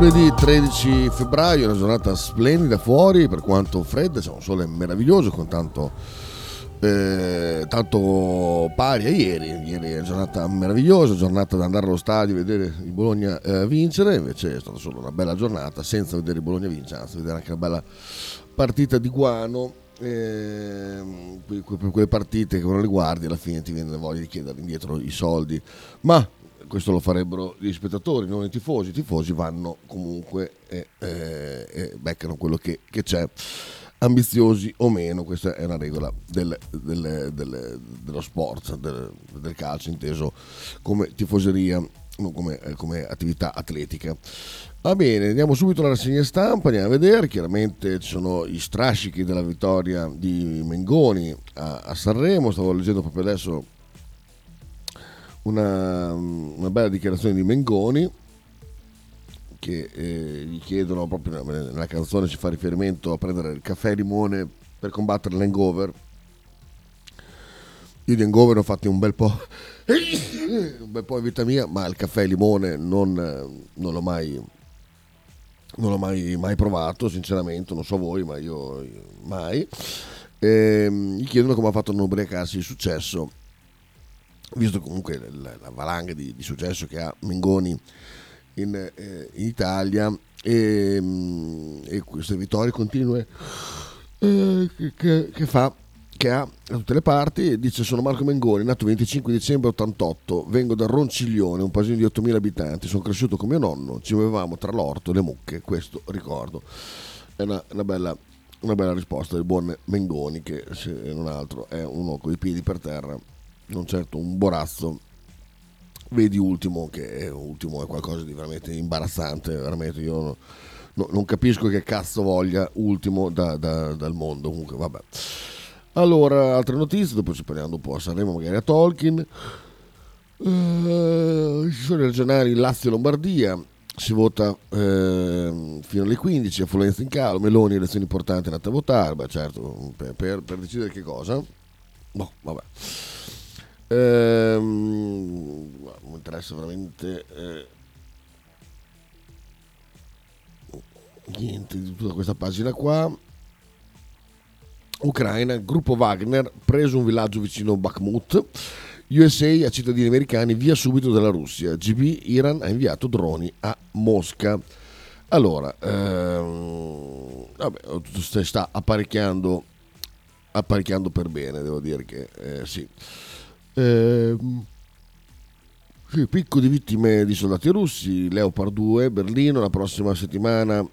lunedì 13 febbraio, una giornata splendida fuori, per quanto fredda, c'è un sole meraviglioso con tanto, eh, tanto pari a ieri. Ieri è una giornata meravigliosa, giornata da andare allo stadio, vedere il Bologna eh, vincere, invece è stata solo una bella giornata senza vedere il Bologna vincere, anzi vedere anche una bella partita di Guano. Eh, per quelle partite che non le guardi alla fine ti viene voglia di chiedere indietro i soldi ma questo lo farebbero gli spettatori, non i tifosi. I tifosi vanno comunque e, e, e beccano quello che, che, c'è, ambiziosi o meno. Questa è una regola del, del, del, dello sport, del, calcio, inteso come tifoseria, non come, come attività atletica. Va bene, andiamo subito alla rassegna stampa, andiamo a vedere, chiaramente ci sono i strascichi della vittoria di Mengoni a, a Sanremo, stavo leggendo proprio adesso una, una bella dichiarazione di Mengoni che eh, gli chiedono proprio nella canzone si fa riferimento a prendere il caffè e limone per combattere l'hangover. Io di hangover ho fatti un bel po' un bel po' in vita mia ma il caffè e limone non, non l'ho mai non l'ho mai, mai, provato sinceramente non so voi ma io mai. E, ehm, gli chiedono come ha fatto a non ubriacarsi di successo visto comunque la, la valanga di, di, successo che ha Mengoni in, eh, in Italia e, mm, e, queste vittorie continue eh, che, che, fa che ha da tutte le parti dice sono Marco Mengoni nato 25 dicembre 88 vengo da Ronciglione un paesino di 8.000 abitanti sono cresciuto con mio nonno ci muovevamo tra l'orto e le mucche questo ricordo. È una, una bella una bella risposta del buon Mengoni che se non altro è uno con i piedi per terra non certo un borazzo. Vedi Ultimo, che è, Ultimo è qualcosa di veramente imbarazzante, veramente io no, no, non capisco che cazzo voglia Ultimo da, da, dal mondo, comunque vabbè. Allora, altre notizie, dopo ci parliamo un po' a magari a Tolkien. Uh, ci sono i regionali Lazio e Lombardia, si vota uh, fino alle 15, affluenza in calo, Meloni, elezioni importanti, andate a votare, beh certo, per, per, per decidere che cosa? Boh, vabbè. Ehm, mi interessa veramente eh, niente di tutta questa pagina qua. Ucraina, gruppo Wagner, preso un villaggio vicino Bakhmut. USA a cittadini americani via subito dalla Russia. GB Iran ha inviato droni a Mosca. Allora, ehm, vabbè, sta apparecchiando, apparecchiando per bene, devo dire che eh, sì. Eh, sì, picco di vittime di soldati russi, Leopard 2, Berlino, la prossima settimana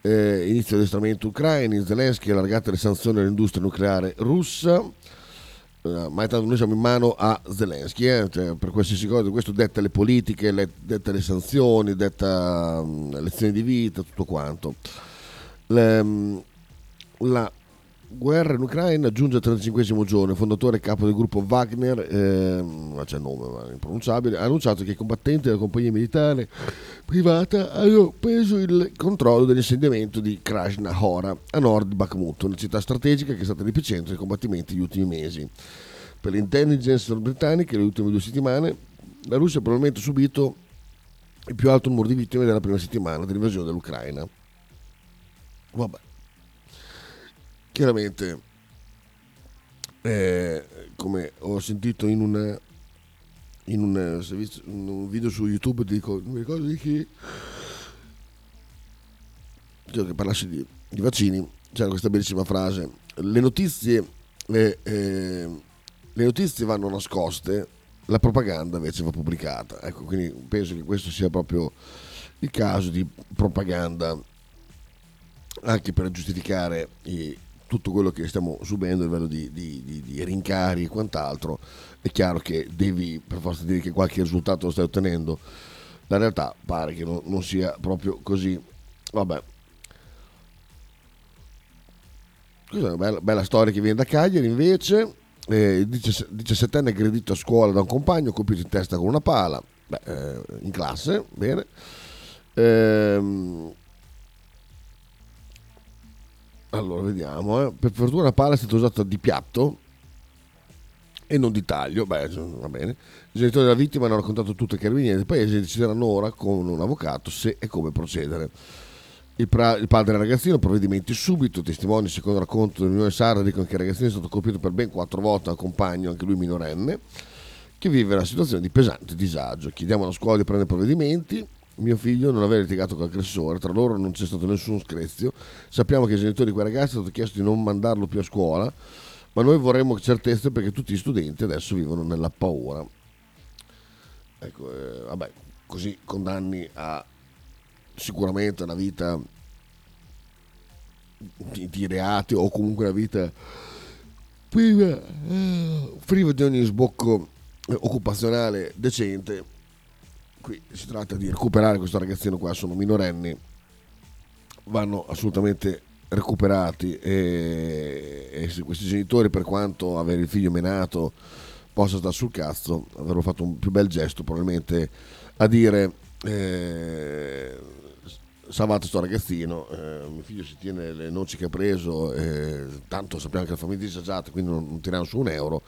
eh, inizio addestramento ucraini, Zelensky ha allargato le sanzioni all'industria nucleare russa, eh, ma intanto noi siamo in mano a Zelensky, eh, cioè, per qualsiasi cosa, questo detta le politiche, le, detta le sanzioni, detta um, lezioni di vita, tutto quanto. Le, la Guerra in Ucraina giunge al 35 giorno. Il fondatore e capo del gruppo Wagner, eh, non c'è nome, ma impronunciabile, ha annunciato che i combattenti della compagnia militare privata hanno preso il controllo dell'insediamento di Krasnahora a nord di Bakhmut, una città strategica che è stata l'epicentro dei combattimenti degli ultimi mesi. Per l'intelligence britannica, le ultime due settimane, la Russia ha probabilmente subito il più alto numero di vittime della prima settimana dell'invasione dell'Ucraina. Vabbè chiaramente eh, come ho sentito in un, in un, in un video su youtube dico non mi ricordo di chi che parlassi di, di, vaccini c'era questa bellissima frase le notizie le, eh, le notizie vanno nascoste la propaganda invece va pubblicata. Ecco quindi penso che questo sia proprio il caso di propaganda anche per giustificare i, tutto quello che stiamo subendo a livello di, di, di, di, rincari e quant'altro, è chiaro che devi per forza dire che qualche risultato lo stai ottenendo. La realtà pare che non, non sia proprio così. Vabbè. Questa è una bella, bella, storia che viene da Cagliari invece. Eh, 17enne aggredito a scuola da un compagno, colpito in testa con una pala, Beh, eh, in classe, bene. Ehm, allora, vediamo. Eh. Per fortuna la palla è stata usata di piatto e non di taglio, beh, va bene. I genitori della vittima hanno raccontato tutto ai carabinieri del paese e decideranno ora con un avvocato se e come procedere. Il, pra- il padre del ragazzino, provvedimenti subito, testimoni secondo racconto dell'Unione Sarda dicono che il ragazzino è stato colpito per ben quattro volte dal compagno, anche lui minorenne, che vive una situazione di pesante disagio. Chiediamo alla scuola di prendere provvedimenti, mio figlio non aveva litigato con l'aggressore, tra loro non c'è stato nessun screzio, sappiamo che i genitori di quel ragazzo hanno chiesto di non mandarlo più a scuola, ma noi vorremmo certezze perché tutti gli studenti adesso vivono nella paura. Ecco, eh, vabbè, così condanni a sicuramente una vita di, di reati o comunque una vita priva, eh, priva di ogni sbocco occupazionale decente. Qui si tratta di recuperare questo ragazzino qua, sono minorenni, vanno assolutamente recuperati e, e questi genitori per quanto avere il figlio menato possa stare sul cazzo avrebbero fatto un più bel gesto probabilmente a dire eh, salvate sto ragazzino eh, mio figlio si tiene le noci che ha preso eh, tanto sappiamo che la famiglia è disagiata quindi non, non tiriamo su un euro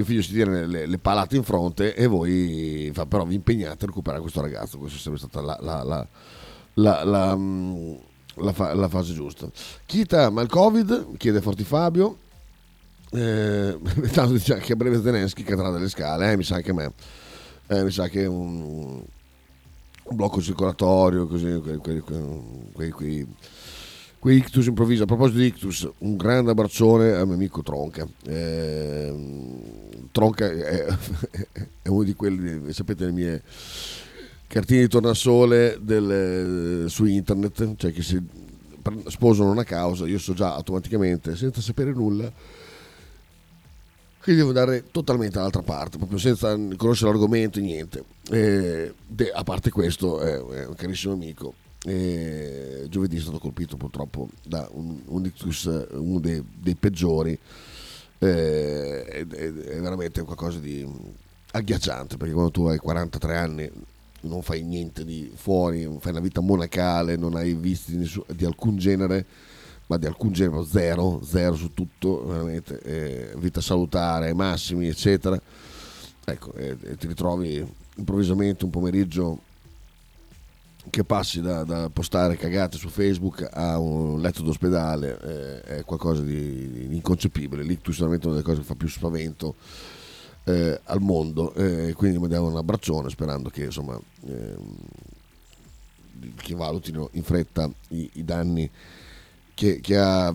mio figlio si tiene le, le, palate in fronte e voi fa, però vi impegnate a recuperare questo ragazzo questa è sempre stata la, la, la, la, la mm, fa- la fase giusta. Chita, ma il Covid? Chiede Forti Fabio. Eh, tanto dice che a breve Zelensky cadrà dalle scale, eh, mi sa anche a me. Eh, mi sa che un, un blocco circolatorio, così, quei, quei, quei, quei ictus improvviso. A proposito di ictus, un grande abbraccione al mio amico Tronca. Eh, Tronca è, è, uno di quelli, sapete, le mie cartine di tornasole del, su internet, cioè che si sposano una causa, io so già automaticamente, senza sapere nulla, che devo andare totalmente dall'altra parte, proprio senza conoscere l'argomento niente. E, de, a parte questo, è un carissimo amico. E giovedì è stato colpito purtroppo da un, un ictus, uno dei, dei peggiori. E, è, è veramente qualcosa di agghiacciante perché quando tu hai 43 anni non fai niente di fuori, fai una vita monacale, non hai visti di, di alcun genere, ma di alcun genere, zero, zero su tutto, veramente, eh, vita salutare, ai massimi, eccetera. Ecco, e, e ti ritrovi improvvisamente un pomeriggio che passi da, da, postare cagate su Facebook a un letto d'ospedale eh, è qualcosa di, di inconcepibile. L'ictus è veramente una delle cose che fa più spavento eh, al mondo. Eh, quindi mi diamo un abbraccione sperando che insomma ehm, che valutino in fretta i, i danni che, che, ha,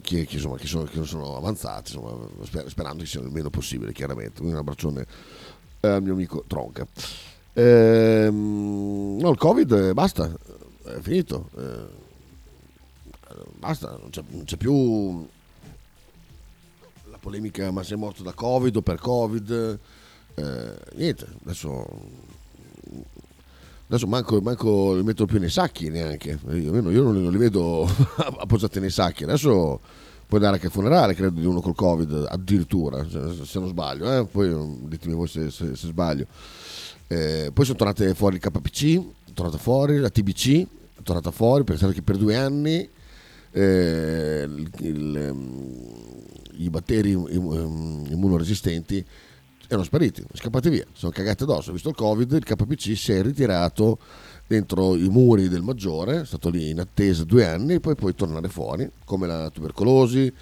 che, che, insomma, sono, sono avanzati, insomma, sperando che siano il meno possibile, chiaramente. Quindi un abbraccione al mio amico Tronca. Ehm, no, il Covid eh, basta, è finito. Eh, basta, non c'è, non c'è più polemica ma sei morto da covid o per covid eh, niente adesso adesso manco, manco li metto più nei sacchi neanche io, io non, li vedo appoggiati nei sacchi adesso puoi andare anche al funerale credo di uno col covid addirittura se, se non sbaglio eh? poi ditemi voi se, se, se sbaglio eh, poi sono tornate fuori il KPC tornata fuori la TBC tornata fuori pensate che per due anni eh, il, il, ehm, i batteri immunoresistenti erano spariti, scappati via, sono cagati addosso. Visto il Covid, il KPC si è ritirato dentro i muri del Maggiore, è stato lì in attesa due anni e poi puoi tornare fuori, come la tubercolosi,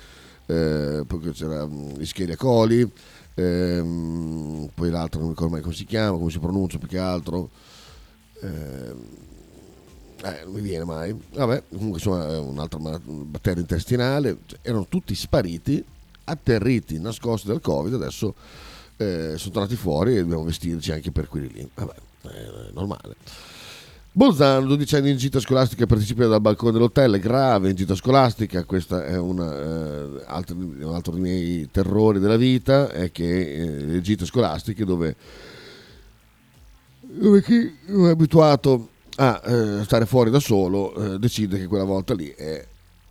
eh, poi c'era l'ischeria coli, ehm, poi l'altro non ricordo mai come si chiama, come si pronuncia più che altro. Eh, eh, non mi viene mai. Vabbè, comunque insomma è un altro batterio intestinale, erano tutti spariti atterriti, nascosti dal Covid, adesso eh, sono tornati fuori e dobbiamo vestirci anche per quelli lì. Vabbè, è normale. Bolzano, 12 anni in gita scolastica, partecipa dal balcone dell'hotel, grave in gita scolastica, questo è una, eh, altro, un altro dei miei terrori della vita, è che eh, le gite scolastiche dove, dove chi è abituato a eh, stare fuori da solo eh, decide che quella volta lì è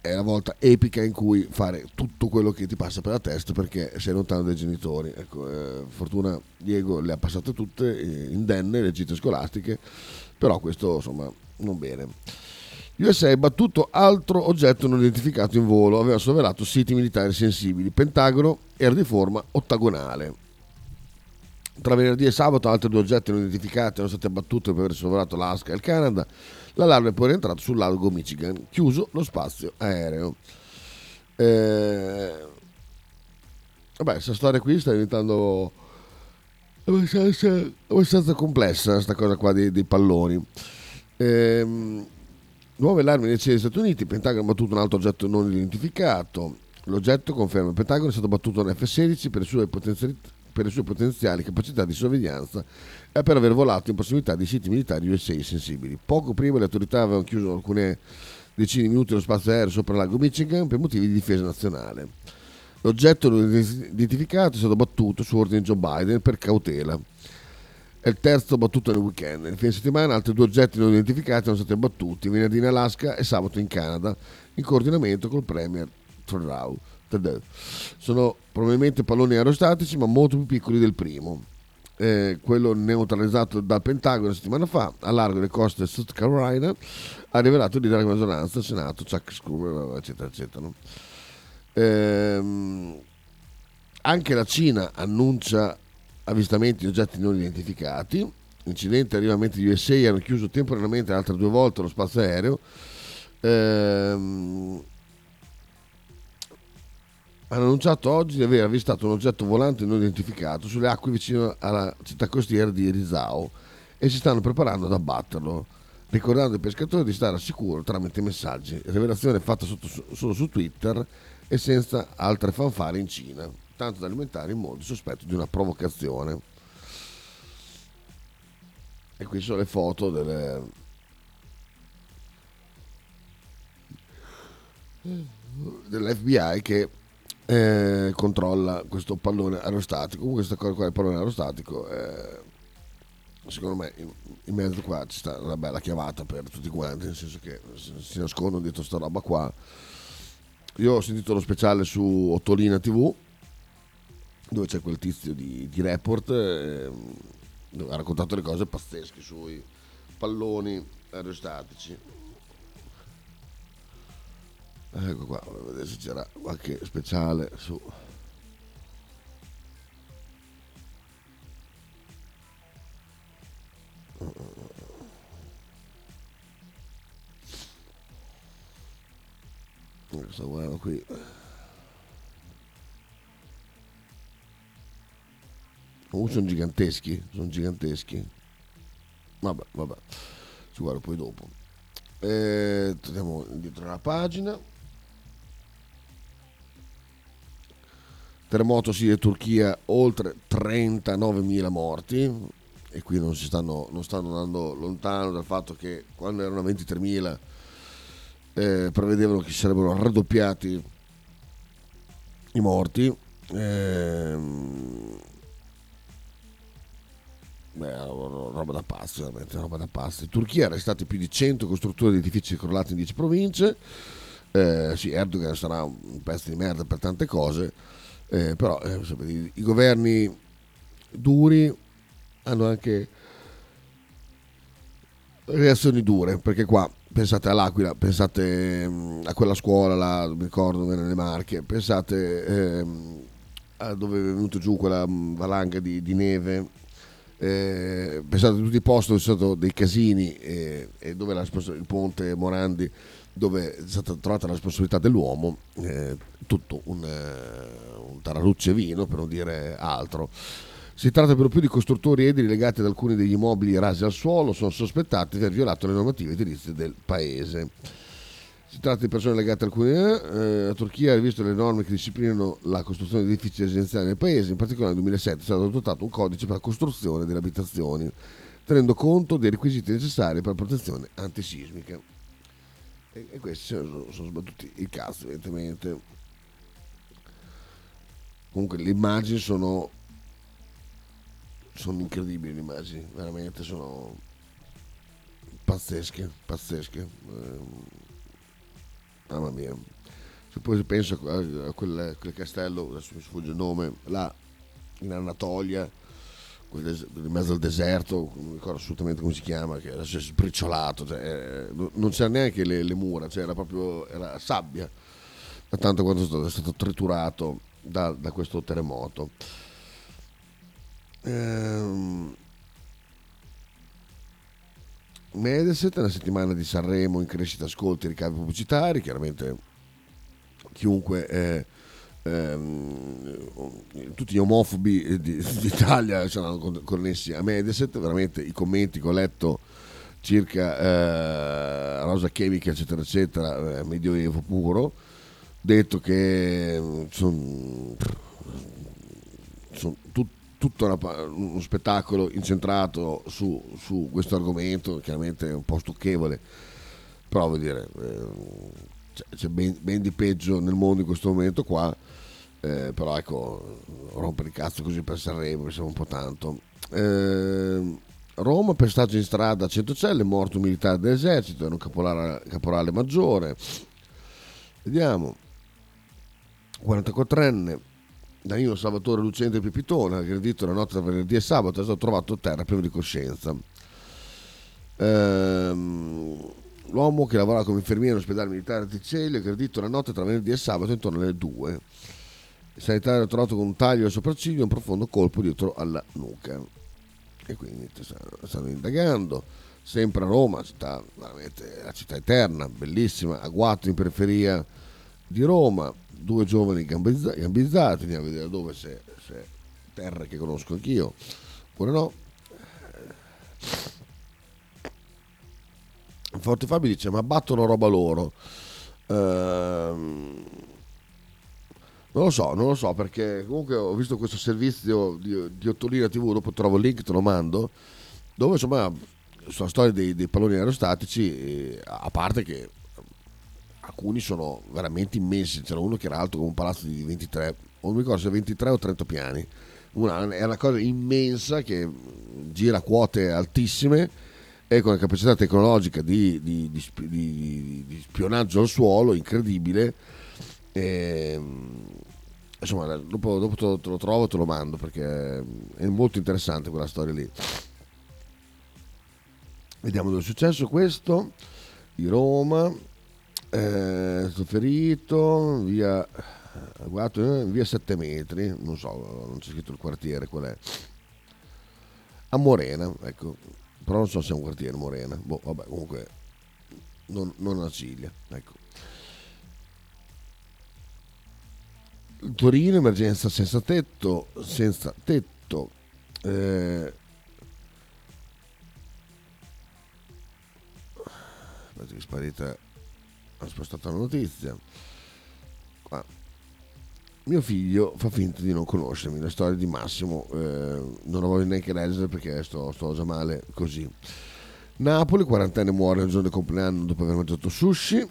è la volta epica in cui fare tutto quello che ti passa per la testa perché sei lontano dai genitori. Ecco, eh, fortuna Diego le ha passate tutte, eh, indenne, le gite scolastiche, però questo insomma non bene. USA ha battuto altro oggetto non identificato in volo, aveva sovvelato siti militari sensibili. Pentagono era di forma ottagonale. Tra venerdì e sabato altri due oggetti non identificati erano stati abbattuti per aver sovvolato l'Alaska e il Canada. L'allarme è poi rientrato sul lago Michigan, chiuso lo spazio aereo. Eh, vabbè, questa storia qui sta diventando abbastanza, abbastanza complessa, questa cosa qua dei, dei palloni. Eh, nuove allarmi nei cieli Stati Uniti, il Pentagono ha battuto un altro oggetto non identificato. L'oggetto conferma il Pentagono è stato battuto un F-16 per le sue per le sue potenziali capacità di sorveglianza e per aver volato in prossimità di siti militari USA sensibili. Poco prima le autorità avevano chiuso alcune decine di minuti lo spazio aereo sopra il lago Michigan per motivi di difesa nazionale. L'oggetto non identificato è stato battuto su ordine di Joe Biden per cautela. È il terzo battuto nel weekend. Nel fine settimana altri due oggetti non identificati sono stati abbattuti, venerdì in Alaska e sabato in Canada, in coordinamento col Premier Trudeau. Sono probabilmente palloni aerostatici, ma molto più piccoli del primo. Eh, quello neutralizzato dal Pentagono una settimana fa, a largo delle coste del South Carolina, ha rivelato di dare maggioranza al Senato, Chuck Schumer, eccetera, eccetera. Eh, anche la Cina annuncia avvistamenti di oggetti non identificati. Incidenti arrivamenti di USA hanno chiuso temporaneamente altre due volte lo spazio aereo. Eh, hanno annunciato oggi di aver avvistato un oggetto volante non identificato sulle acque vicino alla città costiera di Rizao e si stanno preparando ad abbatterlo, ricordando ai pescatori di stare al sicuro tramite messaggi. Rivelazione fatta sotto, solo su Twitter e senza altre fanfare in Cina, tanto da alimentare in modo sospetto di una provocazione. E qui sono le foto delle... dell'FBI che eh, controlla questo pallone aerostatico. Comunque questa cosa qua, il pallone aerostatico, eh, secondo me in, in, mezzo qua ci sta una bella chiavata per tutti quanti, nel senso che si nascondono dietro sta roba qua. Io ho sentito lo speciale su Ottolina TV, dove c'è quel tizio di, di report, eh, ha raccontato le cose pazzesche sui palloni aerostatici. Ecco qua volevo vedere se c'era qualche speciale su sto guardando qui. Comunque sono giganteschi sono giganteschi. Vabbè vabbè. Ci guardo poi dopo. E torniamo dietro la pagina. Terremoto Siria e Turchia, oltre 39.000 morti. E qui non, si stanno, non stanno andando lontano dal fatto che quando erano 23.000 eh, prevedevano che sarebbero raddoppiati i morti. Eh, beh, roba da pazzi, veramente, roba da pazzi. Turchia ha arrestato più di 100 costruttori di edifici crollati in 10 province. Eh, sì, Erdogan sarà un pezzo di merda per tante cose eh, però eh, i, i, governi duri hanno anche reazioni dure, perché qua pensate all'Aquila, pensate mm, a quella scuola là, mi ricordo nelle Marche, pensate ehm, a dove è venuto giù quella mm, valanga di, di neve, eh, pensate a tutti i posti dove sono stati dei casini e, e dove la, il ponte Morandi dove è stata trovata la responsabilità dell'uomo, eh, tutto un, eh, un tararucce vino per non dire altro. Si tratta per lo più di costruttori edili legati ad alcuni degli immobili rasi al suolo, sono sospettati di aver violato le normative edilizie del paese. Si tratta di persone legate ad alcuni... Eh, la Turchia ha visto le norme che disciplinano la costruzione di edifici residenziali nel paese, in particolare nel 2007 è stato adottato un codice per la costruzione delle abitazioni, tenendo conto dei requisiti necessari per la protezione antisismica. E, e questi sono, sono sbattuti il cazzo, evidentemente. Comunque le immagini sono, sono incredibili, le immagini, veramente sono pazzesche, pazzesche. Eh, mamma mia. Se poi penso a quel, quel castello, adesso mi sfugge il nome, là in Anatolia, in mezzo al deserto, non ricordo assolutamente come si chiama, che adesso è sbriciolato, cioè, eh, non c'era neanche le, le mura, cioè era proprio era sabbia, da tanto quanto è stato, è stato triturato da, da, questo terremoto. Ehm, Mediaset, una settimana di Sanremo in crescita ascolti e ricavi pubblicitari, chiaramente chiunque... Eh, ehm, tutti gli omofobi d'Italia saranno connessi a Mediaset, veramente i commenti che ho letto circa eh, Rosa Chemica eccetera eccetera, eh, medioevo puro, detto che sono son tut, tutto una, uno spettacolo incentrato su, su, questo argomento, chiaramente un po' stucchevole, però vuol dire, eh, c'è ben, ben, di peggio nel mondo in questo momento qua eh, però ecco, rompere il cazzo così per Sanremo, sembra un po' tanto. Eh, Roma, pestaggio in strada a Centocelle, morto un militare dell'esercito, era un caporale, caporale maggiore. Vediamo, 44enne, Danilo Salvatore Lucente Pepitone, aggredito la notte tra venerdì e sabato, è stato trovato a terra prima di coscienza. Ehm, l'uomo che lavorava come infermiere all'ospedale militare di Ticelli, aggredito la notte tra venerdì e sabato intorno alle 2 il sanitario ha trovato con un taglio al sopracciglio e un profondo colpo dietro alla nuca. E quindi stanno indagando. Sempre a Roma, città, veramente la città eterna, bellissima, Agguato in periferia di Roma, due giovani gambizzati, andiamo a vedere dove, se, se terre che conosco anch'io, oppure no. Forte Fabio dice ma battono roba loro. Ehm, non lo so, non lo so perché comunque ho visto questo servizio di, di Ottolina TV, dopo trovo il link, te lo mando, dove insomma sono storie dei, dei palloni aerostatici, a parte che alcuni sono veramente immensi, c'era uno che era alto come un palazzo di 23, non mi ricordo se 23 o 30 piani, una, è una cosa immensa che gira a quote altissime e con una capacità tecnologica di, di, di, di spionaggio al suolo incredibile. E, ehm, insomma, dopo, dopo te, lo, te, lo, trovo, te lo mando perché è molto interessante quella storia lì. Vediamo dove è successo questo di Roma. Eh, ferito, via, guardato, eh, via 7 metri, non so, non c'è scritto il quartiere qual è. A Morena, ecco, però non so se è un quartiere Morena, boh, vabbè, comunque non, non Ciglia, ecco. Torino, emergenza senza tetto, senza tetto. Eh, è sparita, ha spostato la notizia. Qua. Mio figlio fa finta di non conoscermi, la storia di Massimo, eh, non la voglio neanche leggere perché sto, sto già male così. Napoli, quarantenne muore il giorno del compleanno dopo aver mangiato sushi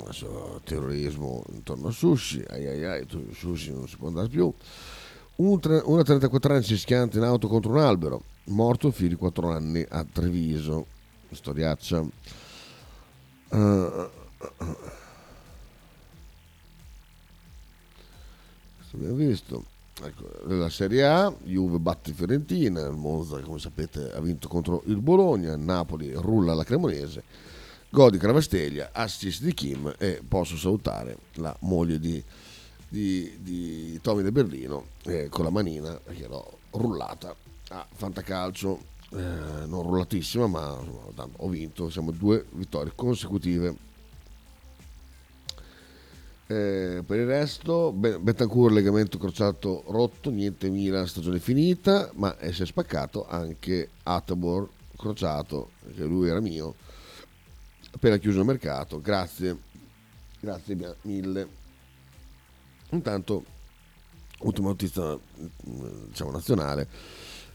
adesso terrorismo intorno a sushi, ai ai ai, sushi non si può andare più. Un, una 34 anni si schianta in auto contro un albero, morto figlio di 4 anni a Treviso, storiaccia. Uh, abbiamo visto ecco, la Serie A Juve batte Fiorentina il Monza come sapete ha vinto contro il Bologna Napoli rulla la Cremonese gol di Cravasteglia, assist di Kim e posso salutare la moglie di, di, di Tommy De Berlino eh, con la manina che l'ho rullata a Fantacalcio, eh, non rullatissima ma ho vinto, siamo due vittorie consecutive. Eh, per il resto, Betancourt legamento crociato rotto, niente Milan, stagione finita, ma si è spaccato anche Atabor crociato, che lui era mio, appena chiuso il mercato. Grazie, grazie mille. Intanto, ultima notizia diciamo, nazionale,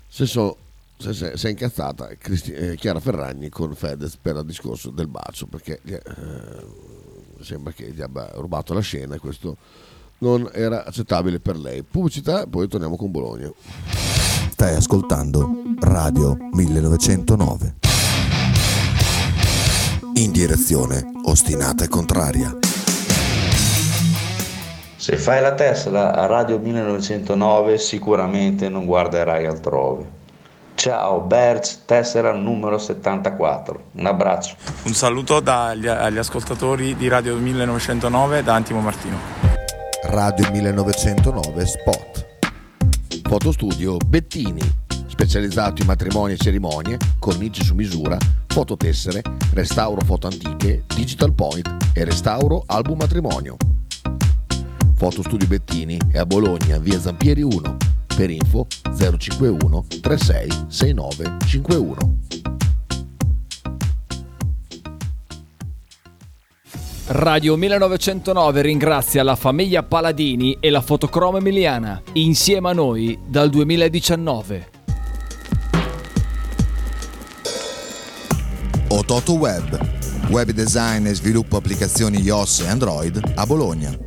se, so, se, se, se è incazzata Cristi, eh, Chiara Ferragni con Fedez per il discorso del bacio, perché eh, sembra che gli abbia rubato la scena e questo non era accettabile per lei. Pubblicità, poi torniamo con Bologna. Stai ascoltando Radio 1909 in direzione ostinata e contraria. Se fai la Tesla a Radio 1909 sicuramente non guarderai altrove. Ciao Berz, tessera numero 74. Un abbraccio. Un saluto dagli, agli ascoltatori di Radio 1909 da Antimo Martino. Radio 1909 Spot. Fotostudio Bettini, specializzato in matrimoni e cerimonie, cornici su misura, fototessere, restauro foto antiche, digital point e restauro album matrimonio. Fotostudio Bettini è a Bologna, via Zampieri 1. Per info 051 36 69 51. Radio 1909 ringrazia la famiglia Paladini e la fotocromo emiliana, insieme a noi dal 2019. Ototo Web, web design e sviluppo applicazioni iOS e Android a Bologna.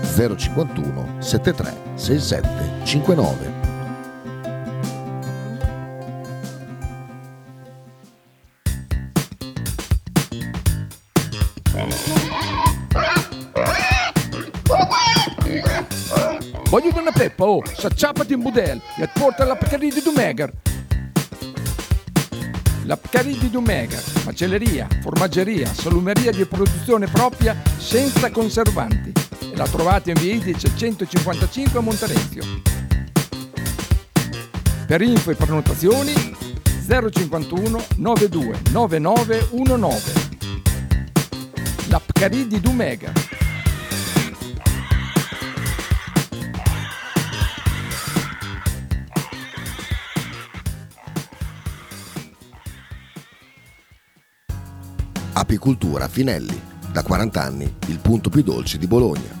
051 73 67 59. Voglio una peppa, oh, s'acciappati in budel e porta la Pcaridi di Dumegar. La Pcaridi di Dumegar, macelleria, formaggeria, salumeria di produzione propria senza conservanti. La trovate in via Idice 155 a Monterezio. Per info e prenotazioni 051 92 9919. La Pcaridi di Dumegar. Apicultura Finelli, da 40 anni il punto più dolce di Bologna.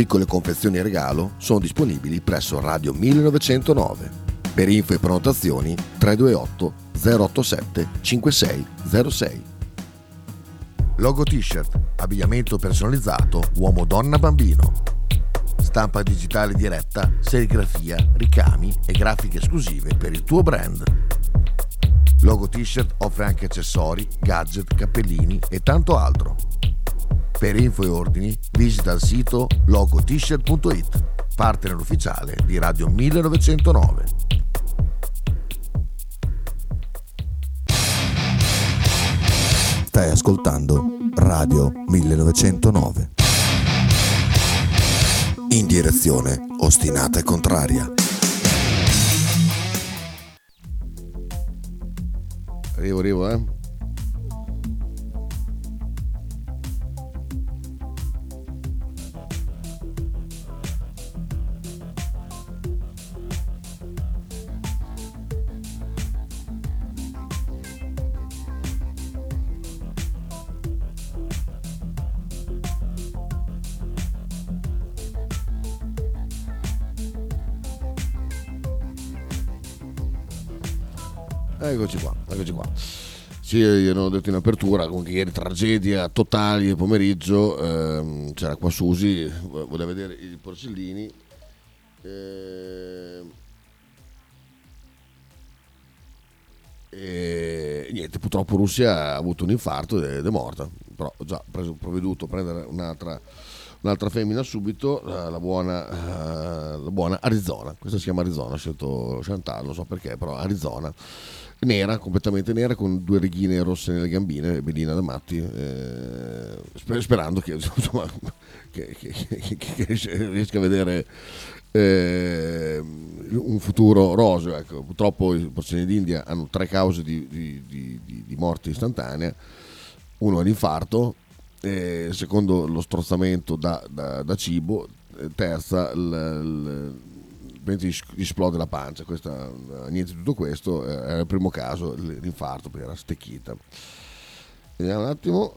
Piccole confezioni regalo sono disponibili presso Radio 1909. Per info e prenotazioni 328 087 5606. Logo t-shirt, abbigliamento personalizzato uomo-donna-bambino. Stampa digitale diretta, serigrafia, ricami e grafiche esclusive per il tuo brand. Logo T-shirt offre anche accessori, gadget, cappellini e tanto altro. Per info e ordini visita il sito logotshirt.it, partner ufficiale di Radio 1909. Stai ascoltando Radio 1909. In direzione ostinata e contraria. Arrivo, arrivo, eh. Eccoci qua, eccoci qua. Sì, l'ho detto in apertura, comunque ieri tragedia totale il pomeriggio, ehm, c'era qua Susi, voleva vedere i porcellini. ehm, E niente, purtroppo Russia ha avuto un infarto ed è morta. Però ho già preso, provveduto a prendere un'altra, un'altra femmina subito, la buona, eh, la buona Arizona. Questa si chiama Arizona, ho scelto Chantal, non so perché, però Arizona. Nera, completamente nera, con due righine rosse nelle gambine, bellina da matti, eh, sper- sperando che, insomma, che, che, che- riesca a vedere eh, un futuro roseo. Ecco. Purtroppo i porcini d'India hanno tre cause di, di- di- di- morte istantanea. Uno è l'infarto, eh, secondo lo strozzamento da, da- da cibo, terza il, il- mentre gli esplode la pancia. Questa, eh, niente di tutto questo, eh, era il primo caso, l'infarto perché era stecchita. Vediamo un attimo.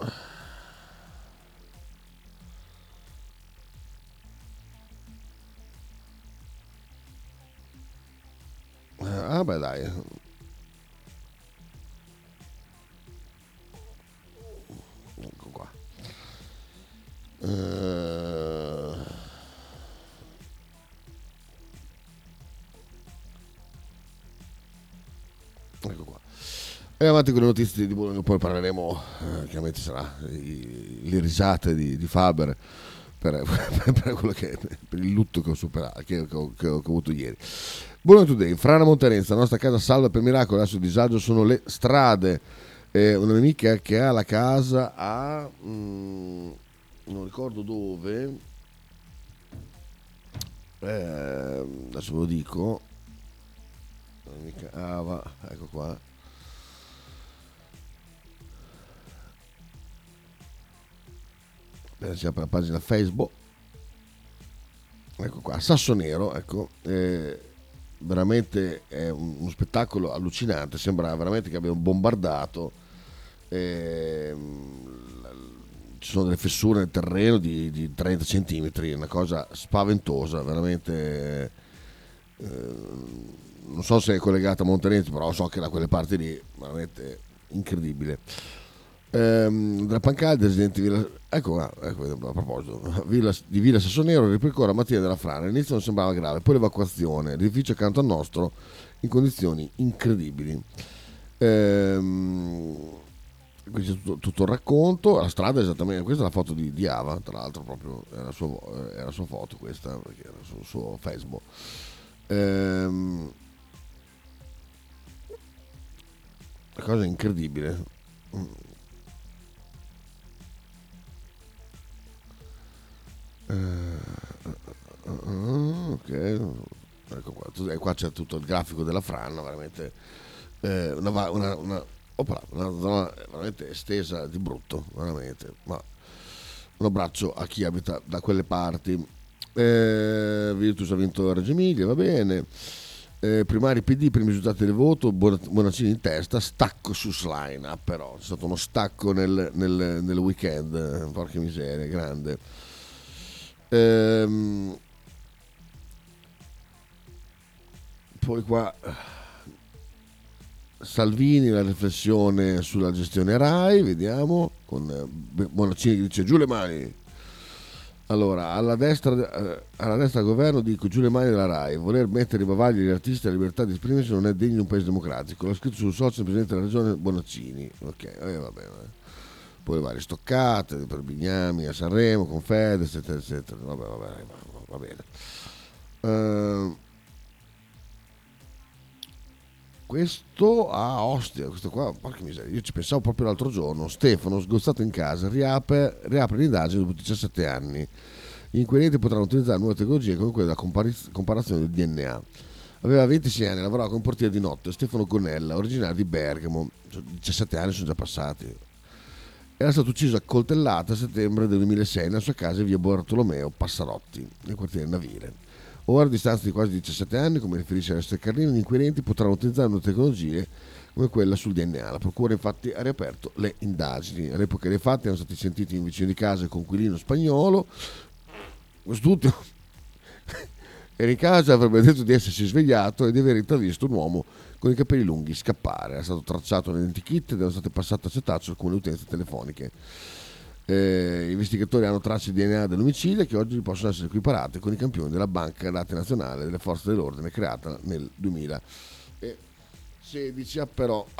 Eh, Ah beh dai. Ecco qua. Eh, E avanti con le notizie di Bologna, poi parleremo, eh, chiaramente sarà le risate di, di Faber per, per che, per il lutto che ho superato, che, che ho, che ho- avuto ieri. Buongiorno Today, Frana Montarenza, la nostra casa salva per miracolo, adesso il disagio sono le strade. Eh, una mia amica che ha la casa a... mm, non ricordo dove, eh, adesso ve lo dico, amica Ava, ecco qua. Eh, si apre la pagina Facebook. Ecco qua, Sasso Nero, ecco, eh, veramente è un- uno spettacolo allucinante, sembra veramente che abbiano bombardato, l- ci sono delle fessure nel terreno di, di 30 centimetri, una cosa spaventosa, veramente, eh, non so se è collegata a Montenegro, però so che da quelle parti lì, veramente incredibile. Ehm, della Pancaldi, residenti di Villa, ecco, qua, ecco a proposito, Villa- di Villa Sassonero, ripercorre la mattina della frana. All'inizio non sembrava grave, poi l'evacuazione, l'edificio accanto al nostro in condizioni incredibili. Ehm, qui c'è tutto, tutto il racconto, la strada è esattamente, questa è la foto di, di Ava, tra l'altro proprio era la sua, era la sua foto questa, perché era sul suo Facebook. Ehm, una cosa incredibile. Eh, ok, ecco qua, e qua c'è tutto il grafico della frana, veramente eh, una, una, una- opla, una zona veramente estesa di brutto, veramente. Ma un abbraccio a chi abita da quelle parti. Eh, Virtus ha vinto Reggio Emilia, va bene. Eh, primari PD, primi risultati del voto, Bonaccini in testa, stacco su Slime, ah, però c'è stato uno stacco nel, nel- nel weekend, eh, porca miseria, grande. Ehm, poi qua Salvini, la riflessione sulla gestione RAI, vediamo, con eh, Bonaccini che dice giù le mani. Allora, alla destra, eh, alla destra del governo dico giù le mani della RAI, voler mettere i bavagli agli artisti e la libertà di esprimersi non è degno di un paese democratico. L'ha scritto sul social il Presidente della Regione Bonaccini. Ok, eh, va bene. Poi le varie stoccate per Bignami a Sanremo, con Fede, eccetera, eccetera. Vabbè, vabbè, va, bene. Ehm, questo a Ostia, questo qua, porca miseria, io ci pensavo proprio l'altro giorno. Stefano, sgozzato in casa, riapre, riapre l'indagine dopo 17 anni. Gli inquirenti potranno utilizzare nuove tecnologie come quella della compariz- comparazione del DNA. Aveva 26 anni, lavorava come portiere di notte. Stefano Gonella, originario di Bergamo, Cioè, 17 anni sono già passati. Era stato ucciso a coltellata a settembre del 2006 nella sua casa in via Bartolomeo Passarotti, nel quartiere Navire. Ora, a distanza di quasi 17 anni, come riferisce Alessio Carlino, gli inquirenti potranno utilizzare nuove tecnologie come quella sul DNA. La procura infatti ha riaperto le indagini. All'epoca dei fatti erano stati sentiti un vicino di casa e conquilino spagnolo. Quest'ultimo era in casa, avrebbe detto di essersi svegliato e di aver intravisto un uomo con i capelli lunghi scappare. Era stato tracciato nell'antichit ed erano state passate a setaccio alcune utenze telefoniche. Eh, gli investigatori hanno tracce di DNA dell'omicidio che oggi possono essere equiparate con i campioni della Banca Dati Nazionale delle Forze dell'Ordine creata nel 2000. E 16 però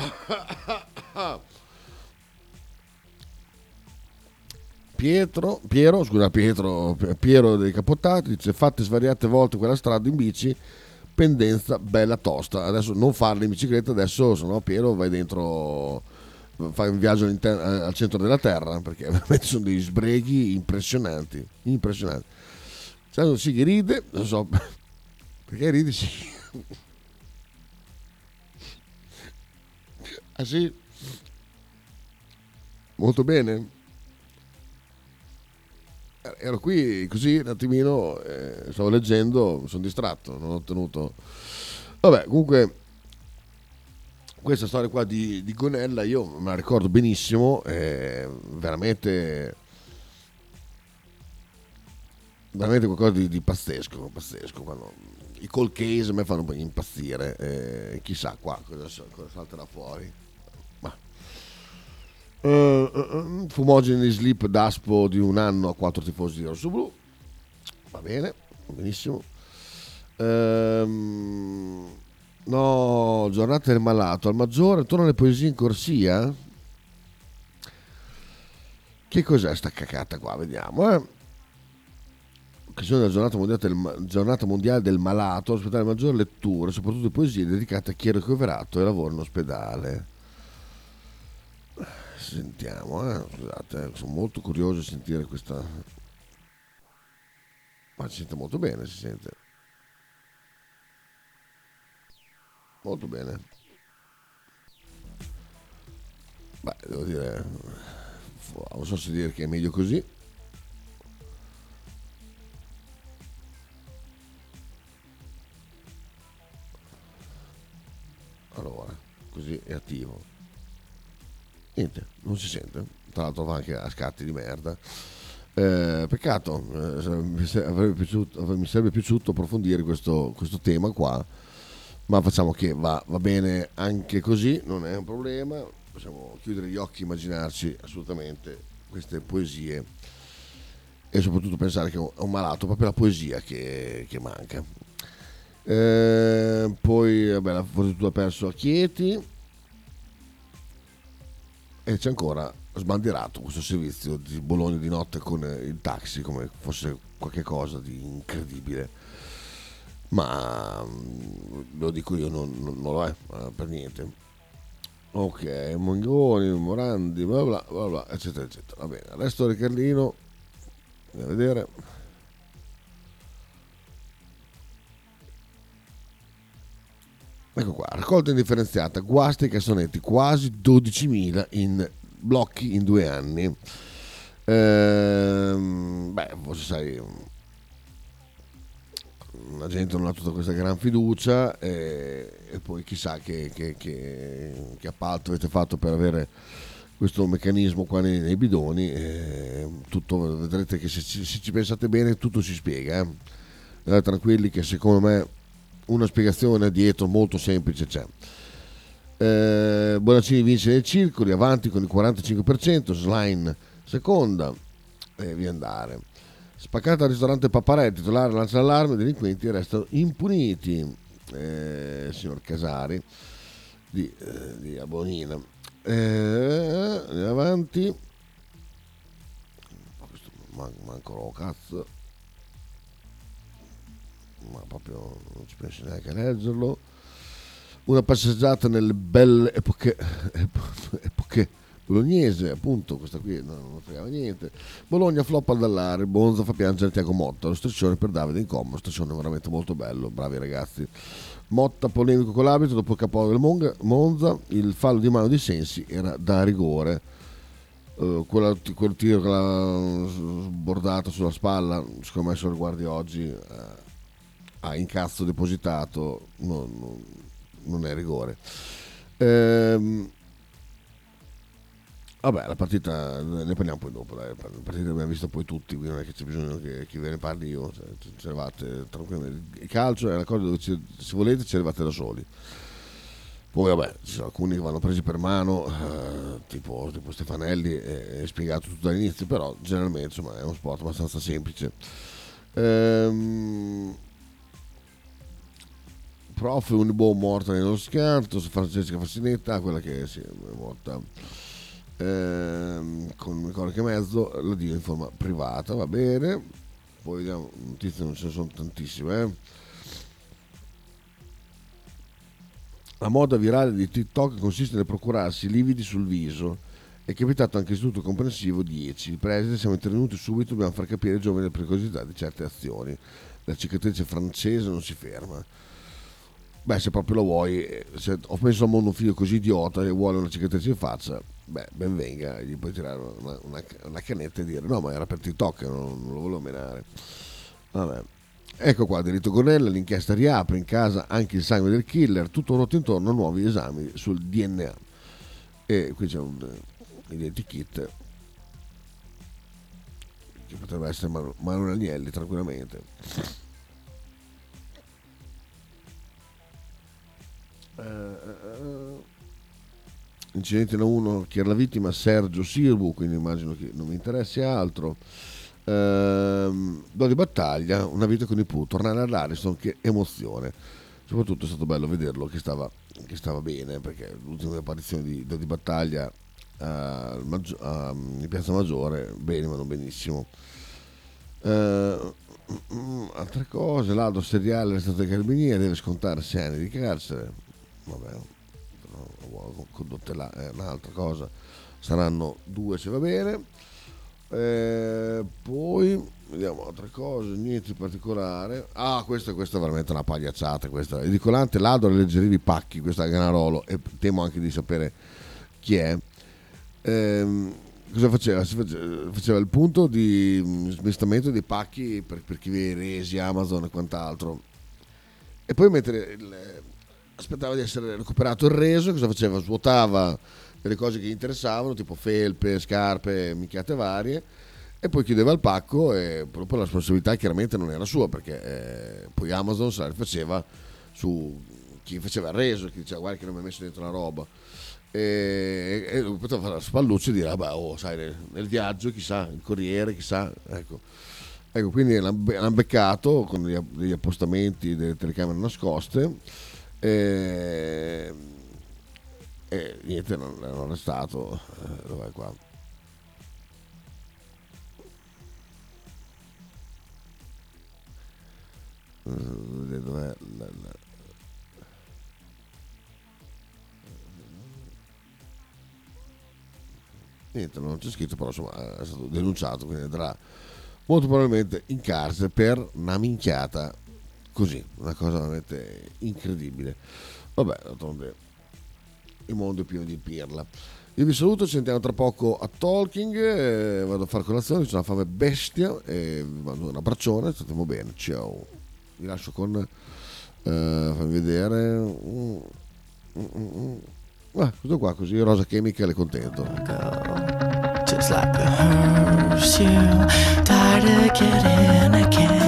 Pietro, Piero, scusa Pietro, Piero dei Capotati dice fatte svariate volte quella strada in bici, pendenza bella tosta. Adesso non farla in bicicletta, adesso se no Piero vai dentro, fai un viaggio al centro della terra, perché veramente sono degli sbreghi impressionanti, impressionanti. Cioè, sì, ride, non so, perché ridi sì. Ah sì? Molto bene. Ero qui così un attimino, eh, stavo leggendo, mi sono distratto, non ho tenuto... Vabbè, comunque questa storia qua di, di Gonella io me la ricordo benissimo, è veramente veramente qualcosa di, di pazzesco, pazzesco quando, i call case a me fanno impazzire eh, chissà qua cosa, cosa salterà fuori Uh, fumogeni slip d'aspo di un anno a quattro tifosi di rosso blu. Va bene, benissimo. Um, no, giornata del malato. Al maggiore, torno alle poesie in corsia. Che cos'è sta cacata qua? Vediamo. Eh. Occasione della giornata mondiale del, giornata mondiale del malato, ospitare maggiore letture, soprattutto poesie dedicate a chi è ricoverato e lavora in ospedale sentiamo, eh? scusate, eh, sono molto curioso di sentire questa... Ma si sente molto bene, si sente. Molto bene. Beh, devo dire, non so se dire che è meglio così. Allora, così è attivo niente, non si sente. Tra l'altro va anche a scatti di merda. Eh, peccato, eh, piaciuto, mi, sarebbe piaciuto, approfondire questo, questo, tema qua, ma facciamo che va, va, bene anche così, non è un problema, possiamo chiudere gli occhi immaginarci assolutamente queste poesie e soprattutto pensare che è un malato, proprio la poesia che, che manca. Eh, poi vabbè, la fortuna ha perso a Chieti, e c'è ancora sbandierato questo servizio di Bologna di notte con il taxi come fosse qualcosa di incredibile. Ma mm, lo dico io non, non, non lo è per niente. Ok Mongoni, Morandi bla bla bla eccetera eccetera. Va bene resto Riccardino andiamo a vedere Ecco qua, raccolta indifferenziata, guasti e cassonetti, quasi 12.000 in blocchi in due anni. Ehm, beh, forse sai, la gente non ha tutta questa gran fiducia e, e poi chissà che, che, che, che, appalto avete fatto per avere questo meccanismo qua nei, nei bidoni. Eh, tutto, vedrete che se ci, se ci, pensate bene tutto si spiega. Eh. tranquilli che secondo me una spiegazione dietro molto semplice c'è. Eh, Bonaccini vince nei circoli, avanti con il 45%, Slime seconda e via andare. Spaccata al ristorante Paparetti, titolare lancia l'allarme, i delinquenti restano impuniti. Eh, signor Casari di, eh, di Abonina. Eh, avanti. Man- manco cazzo ma proprio non ci penso neanche a leggerlo. Una passeggiata nelle belle epoche, epoche bolognese, appunto, questa qui non, non fregava niente. Bologna floppa al dallare, Bonza fa piangere Tiago Motta, lo striscione per Davide in combo, striscione veramente molto bello, bravi ragazzi. Motta polemico con l'arbitro dopo il capo del Monza, il fallo di mano di Sensi era da rigore. Uh, quella, quel tiro che l'ha sbordato sulla spalla, secondo me se lo guardi oggi uh, a incazzo depositato non, non, non è rigore. Ehm, vabbè, la partita ne parliamo poi dopo. Dai. La partita l'abbiamo vista poi tutti, quindi non è che c'è bisogno che, che ve ne parli io. Cioè, ci arrivate tranquillamente. Il calcio è una cosa dove ci, se volete ci arrivate da soli. Poi vabbè, ci sono alcuni che vanno presi per mano, eh, tipo, tipo, Stefanelli, è, è, spiegato tutto dall'inizio, però generalmente insomma, è uno sport abbastanza semplice. Ehm, prof Unibo morta nello scarto, Francesca Fascinetta, quella che sì, è morta ehm, con un ricordo che mezzo, la dio in forma privata, va bene. Poi vediamo, notizie non ce ne sono tantissime. Eh. La moda virale di TikTok consiste nel procurarsi lividi sul viso. È capitato anche istituto comprensivo 10. Il preside siamo intervenuti subito, dobbiamo far capire ai giovani le pericolosità di certe azioni. La cicatrice francese non si ferma. Beh, se proprio lo vuoi, se ho penso a un figlio così idiota che vuole una cicatrice in faccia, beh, ben venga, gli puoi tirare una, una, una canetta e dire no, ma era per TikTok, non, non lo volevo menare. Vabbè. Ecco qua, delitto Gonella, l'inchiesta riapre in casa anche il sangue del killer, tutto rotto intorno a nuovi esami sul DNA. E qui c'è un identikit che potrebbe essere Manuel Agnelli tranquillamente. Incidente da 1 chi era la vittima Sergio Sirbu quindi immagino che non mi interessi altro. Ehm, do di battaglia una vita con i Pooh tornare all'Ariston che emozione. Soprattutto è stato bello vederlo che stava, che stava bene perché l'ultima apparizione di, di battaglia uh, Maggi- uh, in Piazza Maggiore bene ma non benissimo. Uh, altre cose l'altro seriale è stato carabinieri deve scontare 6 anni di carcere vabbè condotte là è un'altra cosa saranno due se va bene eh, poi vediamo altre cose niente di particolare ah questa, questa è veramente una pagliacciata questa edicolante Lado leggerivi pacchi questa è Ganarolo e temo anche di sapere chi è eh, cosa faceva? faceva? faceva il punto di smistamento dei pacchi per, per chi vede resi Amazon e quant'altro e poi mettere aspettava di essere recuperato il reso, cosa faceva? Svuotava delle cose che gli interessavano, tipo felpe, scarpe, minchiate varie, e poi chiudeva il pacco e proprio la responsabilità chiaramente non era sua, perché eh, poi Amazon se la rifaceva su chi faceva il reso, chi diceva guarda che non mi ha messo dentro la roba. E, e poteva fare la spalluccia e dire, ah, beh, oh, sai, nel, nel viaggio, chissà, il corriere, chissà, ecco. Ecco, quindi l'hanno beccato con degli appostamenti delle telecamere nascoste e, e niente, non, non è stato. Eh, dov'è qua? Eh, dov'è la, la... niente non c'è scritto però insomma è stato denunciato quindi andrà molto probabilmente in carcere per una minchiata così, una cosa veramente incredibile. Vabbè, d'altronde il mondo è pieno di pirla. Io vi saluto, ci sentiamo tra poco a Talking, eh, vado a fare colazione, c'è una fame bestia e vi mando un abbraccione, stiamo bene, ciao. Vi lascio con, eh, fammi vedere, mm, mm, mm, ah, questo qua così, Rosa Chemical è contento. Just like a